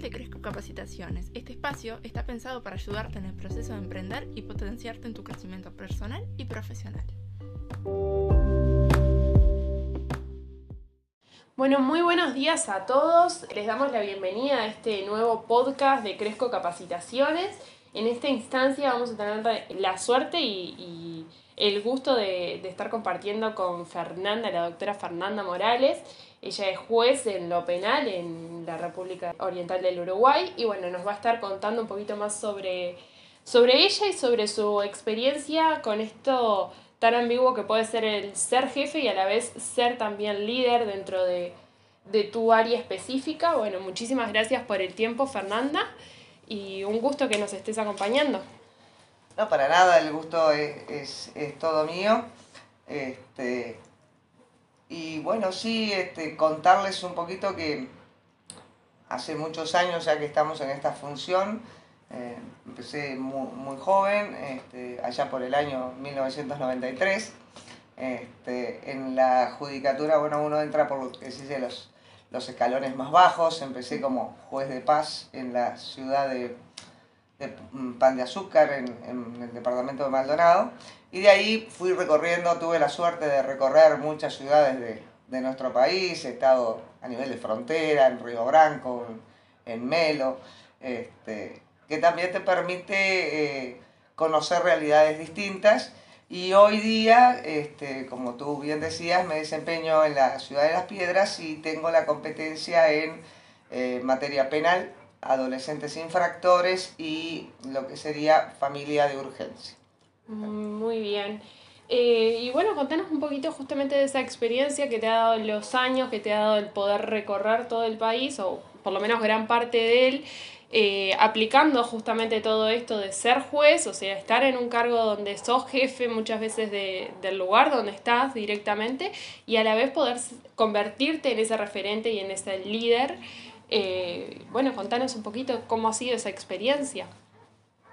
de Cresco Capacitaciones. Este espacio está pensado para ayudarte en el proceso de emprender y potenciarte en tu crecimiento personal y profesional. Bueno, muy buenos días a todos. Les damos la bienvenida a este nuevo podcast de Cresco Capacitaciones. En esta instancia vamos a tener la suerte y, el gusto de, de estar compartiendo con Fernanda, la doctora Fernanda Morales. Ella es juez en lo penal en la República Oriental del Uruguay y bueno, nos va a estar contando un poquito más sobre, sobre ella y sobre su experiencia con esto tan ambiguo que puede ser el ser jefe y a la vez ser también líder dentro de, tu área específica. Bueno, muchísimas gracias por el tiempo, Fernanda, y un gusto que nos estés acompañando. No, para nada, el gusto es, es todo mío. Este, y bueno, sí, este, contarles un poquito que hace muchos años ya que estamos en esta función, eh, empecé muy, joven, este, allá por el año 1993. Este, en la judicatura, bueno, uno entra por lo que se dice los, los escalones más bajos. Empecé como juez de paz en la ciudad de, Pan de Azúcar, en, en el departamento de Maldonado. Y de ahí fui recorriendo, tuve la suerte de recorrer muchas ciudades de, nuestro país, he estado a nivel de frontera, en Río Branco, en, Melo, este, que también te permite eh, conocer realidades distintas. Y hoy día, este, como tú bien decías, me desempeño en la Ciudad de las Piedras y tengo la competencia en eh, materia penal, adolescentes infractores y lo que sería familia de urgencia. Muy bien. Eh, y bueno, contanos un poquito justamente de esa experiencia que te ha dado los años, que te ha dado el poder recorrer todo el país, o por lo menos gran parte de él, eh, aplicando justamente todo esto de ser juez, o sea, estar en un cargo donde sos jefe muchas veces de, del lugar donde estás directamente, y a la vez poder convertirte en ese referente y en ese líder. Eh, bueno, contanos un poquito cómo ha sido esa experiencia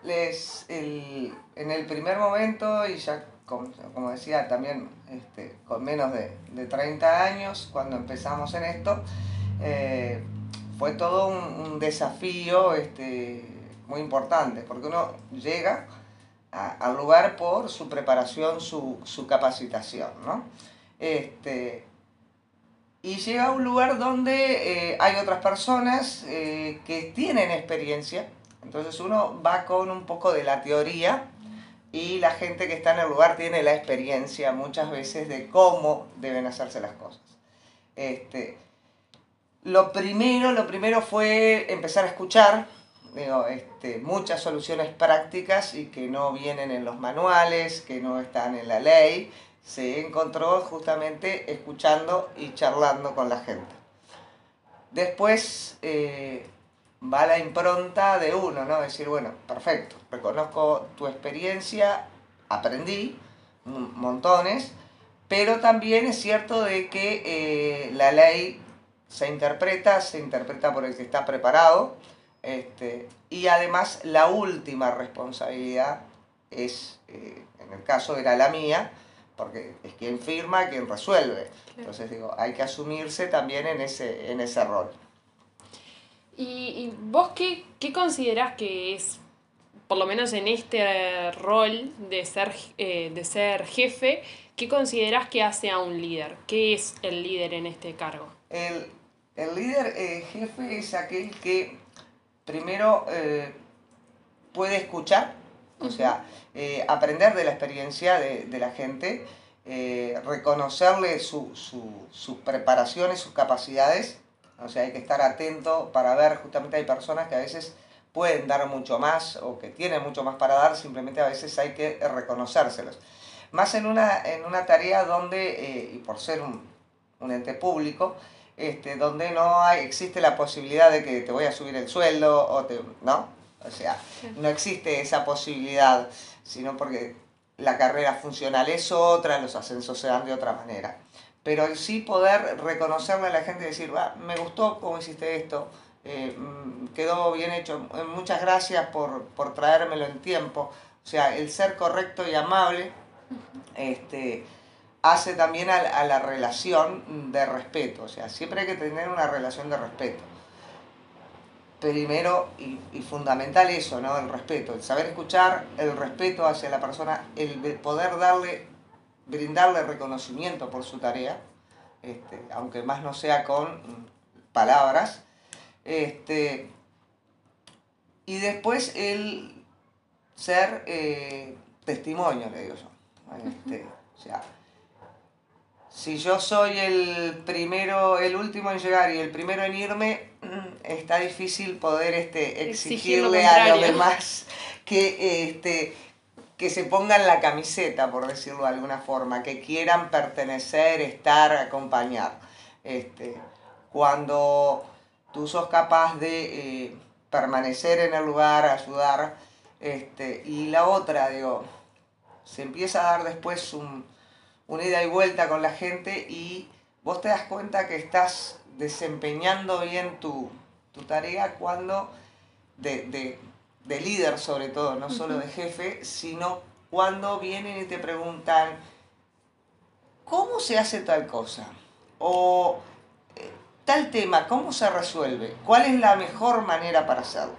les, el, en el primer momento, y ya como, decía, también este, con menos de, de, 30 años, cuando empezamos en esto, eh, fue todo un, desafío este, muy importante, porque uno llega al lugar por su preparación, su, su capacitación, ¿no? Este, y llega a un lugar donde eh, hay otras personas eh, que tienen experiencia, entonces uno va con un poco de la teoría y la gente que está en el lugar tiene la experiencia muchas veces de cómo deben hacerse las cosas. Este, lo primero, lo primero fue empezar a escuchar digo, este, muchas soluciones prácticas y que no vienen en los manuales, que no están en la ley. Se encontró justamente escuchando y charlando con la gente. Después, eh, va la impronta de uno, ¿no? Decir, bueno, perfecto, reconozco tu experiencia, aprendí montones, pero también es cierto de que eh, la ley se interpreta, se interpreta por el que está preparado, este, y además la última responsabilidad es, eh, en el caso era la mía, porque es quien firma, quien resuelve. Entonces digo, hay que asumirse también en ese, en ese rol. ¿Y, vos qué, qué considerás que es, por lo menos en este rol de ser, eh, de ser jefe, qué considerás que hace a un líder? ¿Qué es el líder en este cargo? El, líder eh, jefe es aquel que primero eh, puede escuchar, o sea, aprender de la experiencia de, la gente, reconocerle su, su, sus preparaciones, sus capacidades o sea, hay que estar atento para ver, justamente hay personas que a veces pueden dar mucho más o que tienen mucho más para dar, simplemente a veces hay que reconocérselos. Más en una, en una tarea donde, eh, y por ser un, ente público, este, donde no hay, existe la posibilidad de que te voy a subir el sueldo o te, ¿no? O sea, no existe esa posibilidad, sino porque la carrera funcional es otra, los ascensos se dan de otra manera pero sí poder reconocerle a la gente y decir, me gustó cómo hiciste esto, eh, mm, quedó bien hecho, eh, muchas gracias por, por, traérmelo en tiempo. O sea, el ser correcto y amable este, hace también a, la relación de respeto, o sea, siempre hay que tener una relación de respeto. Primero y, fundamental eso, ¿no? El respeto, el saber escuchar, el respeto hacia la persona, el poder darle, brindarle reconocimiento por su tarea, este, aunque más no sea con palabras. Este, y después el ser eh, testimonio, le digo yo. Este, o sea, si yo soy el primero, el último en llegar y el primero en irme, está difícil poder este, exigirle a los demás que, este, que se pongan la camiseta, por decirlo de alguna forma, que quieran pertenecer, estar, acompañar. Este, cuando tú sos capaz de eh, permanecer en el lugar, ayudar, este, y la otra, digo, se empieza a dar después un, una ida y vuelta con la gente y vos te das cuenta que estás desempeñando bien tu, tarea cuando, de, líder sobre todo, no solo de jefe, sino cuando vienen y te preguntan, ¿cómo se hace tal cosa? O eh, tal tema, ¿cómo se resuelve? ¿Cuál es la mejor manera para hacerlo?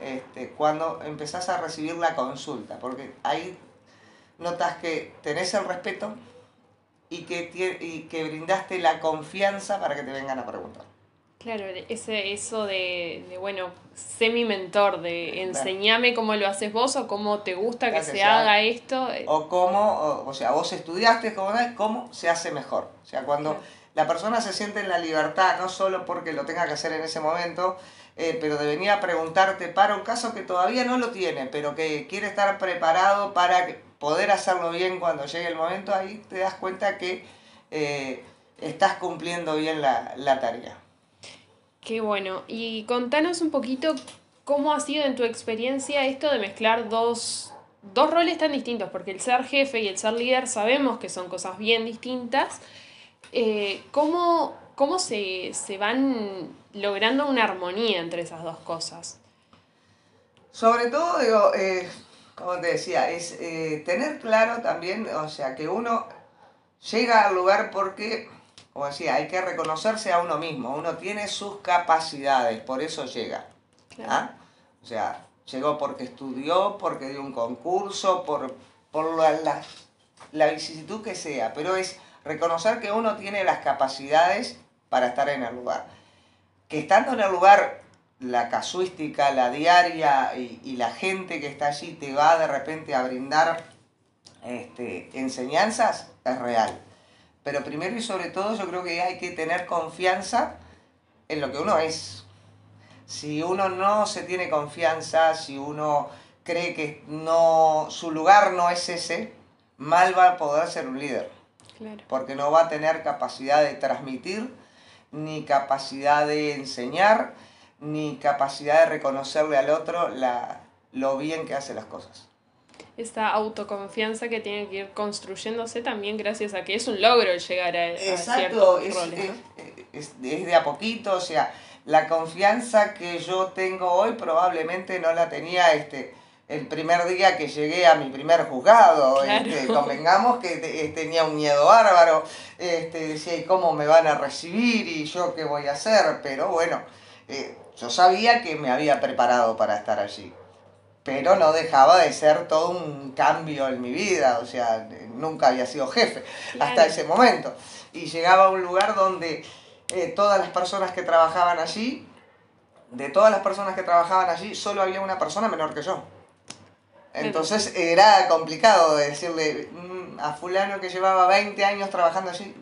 Este, cuando empezás a recibir la consulta, porque ahí notas que tenés el respeto, y que, y que brindaste la confianza para que te vengan a preguntar. Claro, ese, eso de, de bueno, sé mi mentor, de enseñame cómo lo haces vos o cómo te gusta que se haga esto. O cómo, o, sea, vos estudiaste cómo, cómo se hace mejor. O sea, cuando la persona se siente en la libertad, no solo porque lo tenga que hacer en ese momento, eh, pero de venir a preguntarte para un caso que todavía no lo tiene, pero que quiere estar preparado para poder hacerlo bien cuando llegue el momento, ahí te das cuenta que eh, estás cumpliendo bien la, tarea. Qué bueno. Y contanos un poquito cómo ha sido en tu experiencia esto de mezclar dos, roles tan distintos, porque el ser jefe y el ser líder sabemos que son cosas bien distintas. Eh, ¿Cómo, se, van logrando una armonía entre esas dos cosas? Sobre todo, digo, eh, como te decía, es eh, tener claro también, o sea, que uno llega al lugar porque, como decía, hay que reconocerse a uno mismo, uno tiene sus capacidades, por eso llega. ¿ah? O sea, llegó porque estudió, porque dio un concurso, por, por la, la, la vicisitud que sea, pero es reconocer que uno tiene las capacidades para estar en el lugar. Que estando en el lugar la casuística, la diaria y, la gente que está allí te va de repente a brindar este, enseñanzas, es real. Pero primero y sobre todo yo creo que hay que tener confianza en lo que uno es. Si uno no se tiene confianza, si uno cree que no, su lugar no es ese, mal va a poder ser un líder. Porque no va a tener capacidad de transmitir, ni capacidad de enseñar, ni capacidad de reconocerle al otro la, lo bien que hace las cosas. Esta autoconfianza que tiene que ir construyéndose también gracias a que es un logro llegar a, Exacto, es, Es, de a poquito, o sea, la confianza que yo tengo hoy probablemente no la tenía este el primer día que llegué a mi primer juzgado, este, convengamos que tenía un miedo bárbaro, este, decía, ¿y cómo me van a recibir? ¿Y yo qué voy a hacer? Pero bueno, eh, yo sabía que me había preparado para estar allí, pero no dejaba de ser todo un cambio en mi vida, o sea, nunca había sido jefe hasta ese momento. Y llegaba a un lugar donde eh, todas las personas que trabajaban allí, de todas las personas que trabajaban allí, solo había una persona menor que yo. Entonces era complicado decirle mm, a fulano que llevaba 20 años trabajando allí,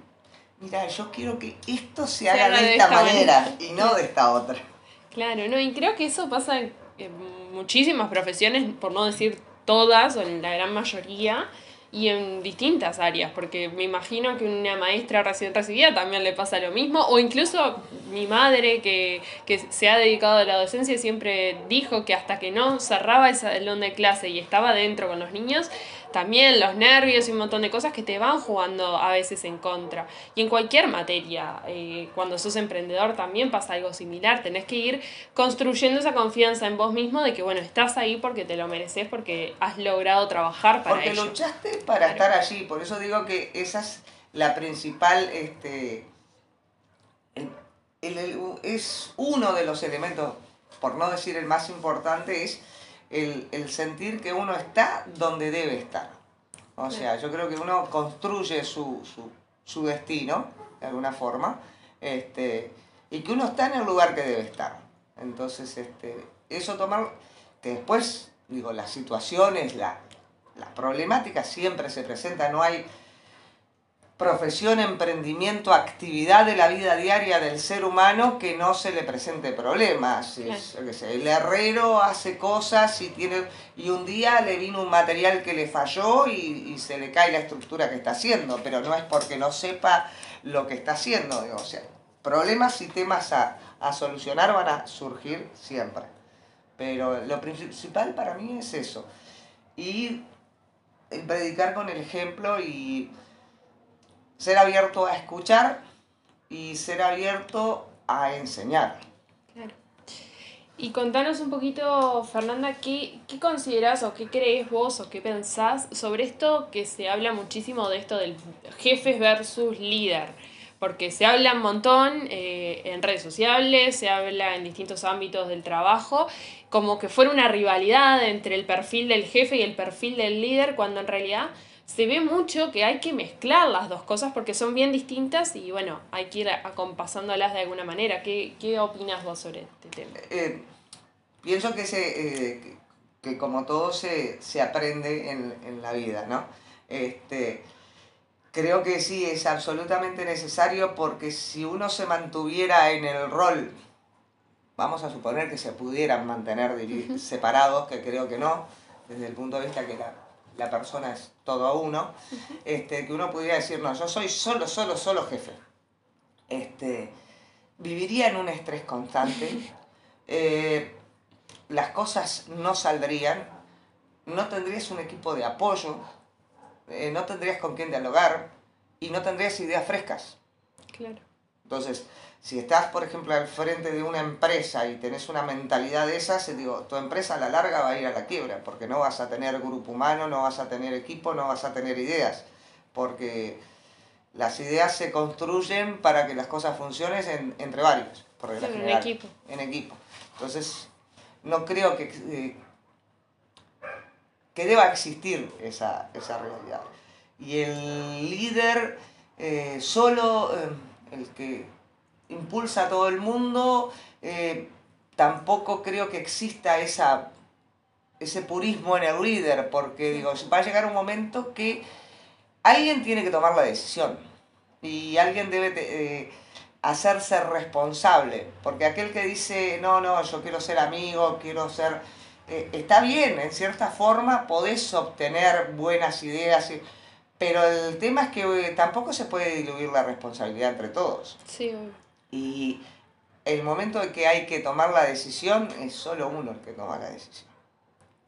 mira, yo quiero que esto se haga de, esta, manera y no de esta otra. Claro, no, y creo que eso pasa en, muchísimas profesiones, por no decir todas o en la gran mayoría, y en distintas áreas, porque me imagino que una maestra recién recibida también le pasa lo mismo, o incluso mi madre que, que se ha dedicado a la docencia siempre dijo que hasta que no cerraba el salón de clase y estaba dentro con los niños, también los nervios y un montón de cosas que te van jugando a veces en contra. Y en cualquier materia, eh, cuando sos emprendedor también pasa algo similar, tenés que ir construyendo esa confianza en vos mismo de que, bueno, estás ahí porque te lo mereces, porque has logrado trabajar para porque luchaste para estar allí, por eso digo que esa es la principal, este, es uno de los elementos por no decir el más importante, es el, el sentir que uno está donde debe estar. O sea, yo creo que uno construye su, su, su destino, de alguna forma, este, y que uno está en el lugar que debe estar. Entonces, este, eso tomar, que después, digo, las situaciones, la, las problemáticas siempre se presentan, no hay profesión, emprendimiento, actividad de la vida diaria del ser humano que no se le presente problemas. el herrero hace cosas y, tiene, y un día le vino un material que le falló y, se le cae la estructura que está haciendo, pero no es porque no sepa lo que está haciendo. o sea, problemas y temas a, a solucionar van a surgir siempre. Pero lo principal para mí es eso. Y predicar con el ejemplo y ser abierto a escuchar y ser abierto a enseñar. Claro. Y contanos un poquito, Fernanda, ¿qué, ¿qué considerás o qué crees vos o qué pensás sobre esto que se habla muchísimo de esto del jefes versus líder? Porque se habla un montón eh, en redes sociales, se habla en distintos ámbitos del trabajo, como que fuera una rivalidad entre el perfil del jefe y el perfil del líder, cuando en realidad se ve mucho que hay que mezclar las dos cosas porque son bien distintas y bueno, hay que ir acompasándolas de alguna manera. ¿Qué, qué opinas vos sobre este tema? Eh, pienso que, se, eh, que como todo se, aprende en, la vida, ¿no? Este, creo que sí, es absolutamente necesario porque si uno se mantuviera en el rol, vamos a suponer que se pudieran mantener separados, que creo que no, desde el punto de vista que la la persona es todo a uno, este, que uno pudiera decir, no, yo soy solo, solo, solo jefe. Este, viviría en un estrés constante, eh, las cosas no saldrían, no tendrías un equipo de apoyo, eh, no tendrías con quién dialogar y no tendrías ideas frescas. Claro. Entonces, si estás, por ejemplo, al frente de una empresa y tenés una mentalidad de esas, digo, tu empresa a la larga va a ir a la quiebra, porque no vas a tener grupo humano, no vas a tener equipo, no vas a tener ideas, porque las ideas se construyen para que las cosas funcionen entre varios, por en equipo. En equipo. Entonces, no creo que, eh, que deba existir esa, esa realidad. Y el líder eh, solo, eh, el que impulsa a todo el mundo, eh, tampoco creo que exista esa, ese purismo en el líder, porque digo, va a llegar un momento que alguien tiene que tomar la decisión y alguien debe eh, hacerse responsable, porque aquel que dice, no, no, yo quiero ser amigo, quiero ser... Eh, está bien, en cierta forma podés obtener buenas ideas, pero el tema es que tampoco se puede diluir la responsabilidad entre todos. Sí, y el momento de que hay que tomar la decisión es solo uno el que toma la decisión.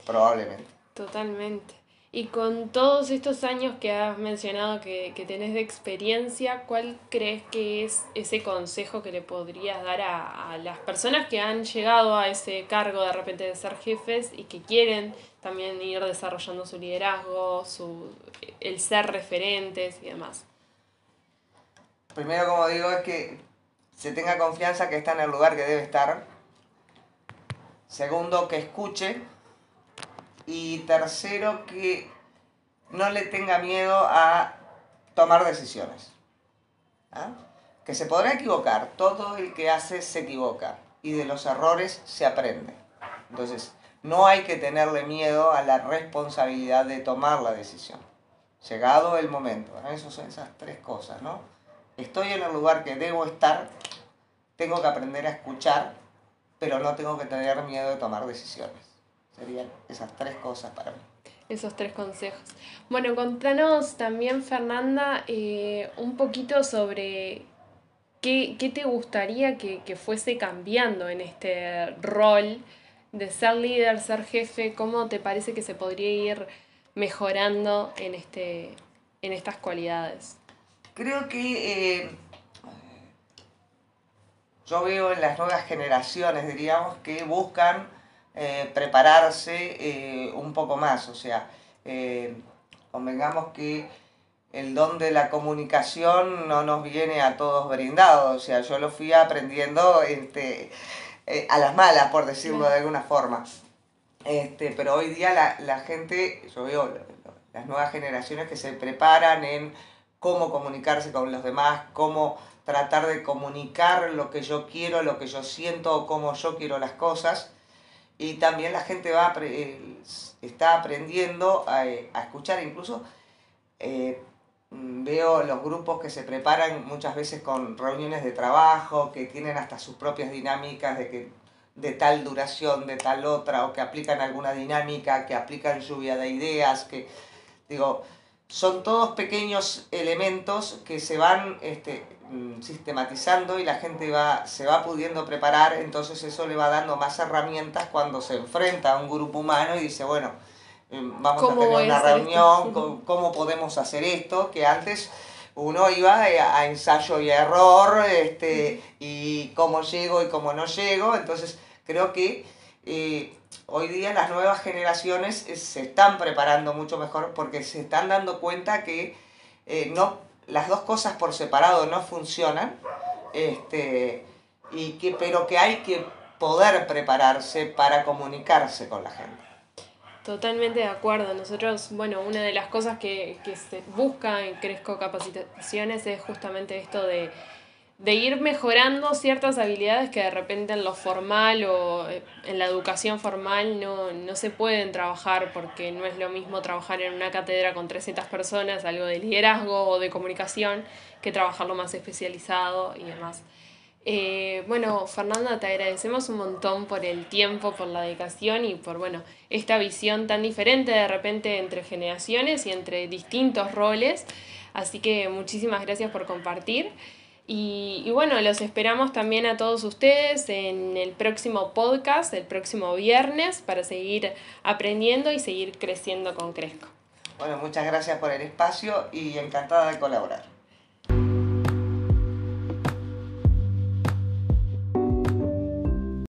Probablemente. Totalmente. Y con todos estos años que has mencionado que, que tenés de experiencia, ¿cuál crees que es ese consejo que le podrías dar a, a, las personas que han llegado a ese cargo de repente de ser jefes y que quieren también ir desarrollando su liderazgo, su, el ser referentes y demás? Primero, como digo, es que se tenga confianza que está en el lugar que debe estar. Segundo, que escuche. Y tercero, que no le tenga miedo a tomar decisiones. ¿Ah? Que se podrá equivocar. Todo el que hace se equivoca. Y de los errores se aprende. Entonces, no hay que tenerle miedo a la responsabilidad de tomar la decisión. Llegado el momento. Esas son esas tres cosas, ¿no? Estoy en el lugar que debo estar tengo que aprender a escuchar, pero no tengo que tener miedo de tomar decisiones. Serían esas tres cosas para mí. Esos tres consejos. Bueno, contanos también, Fernanda, eh, un poquito sobre qué, te gustaría que, que, fuese cambiando en este rol de ser líder, ser jefe, cómo te parece que se podría ir mejorando en, este, en estas cualidades. Creo que eh, yo veo en las nuevas generaciones, diríamos, que buscan eh, prepararse eh, un poco más. O sea, eh, convengamos que el don de la comunicación no nos viene a todos brindado. O sea, yo lo fui aprendiendo este, a las malas, por decirlo de alguna forma. Este, pero hoy día la, la gente, yo veo las nuevas generaciones que se preparan en cómo comunicarse con los demás, cómo tratar de comunicar lo que yo quiero, lo que yo siento, cómo yo quiero las cosas. Y también la gente va está aprendiendo a, escuchar, incluso eh, veo los grupos que se preparan muchas veces con reuniones de trabajo, que tienen hasta sus propias dinámicas de que de tal duración, de tal otra, o que aplican alguna dinámica, que aplican lluvia de ideas, que digo, son todos pequeños elementos que se van este, mm, sistematizando y la gente va, se va pudiendo preparar, entonces eso le va dando más herramientas cuando se enfrenta a un grupo humano y dice, bueno, em, vamos a tener una reunión, ¿cómo, podemos hacer esto? Que antes uno iba a ensayo y error, este, y cómo llego y cómo no llego, entonces creo que eh, hoy día las nuevas generaciones eh, se están preparando mucho mejor porque se están dando cuenta que eh, no, las dos cosas por separado no funcionan, este, y que, pero que hay que poder prepararse para comunicarse con la gente. Totalmente de acuerdo. Nosotros, bueno, una de las cosas que, que se busca en Cresco Capacitaciones es justamente esto de de ir mejorando ciertas habilidades que de repente en lo formal o eh, en la educación formal no, no se pueden trabajar porque no es lo mismo trabajar en una cátedra con 300 personas, algo de liderazgo o de comunicación, que trabajarlo más especializado y demás. Eh, bueno, Fernanda, te agradecemos un montón por el tiempo, por la dedicación y por bueno, esta visión tan diferente de repente entre generaciones y entre distintos roles. Así que muchísimas gracias por compartir. Y, bueno, los esperamos también a todos ustedes en el próximo podcast, el próximo viernes, para seguir aprendiendo y seguir creciendo con Cresco. Bueno, muchas gracias por el espacio y encantada de colaborar.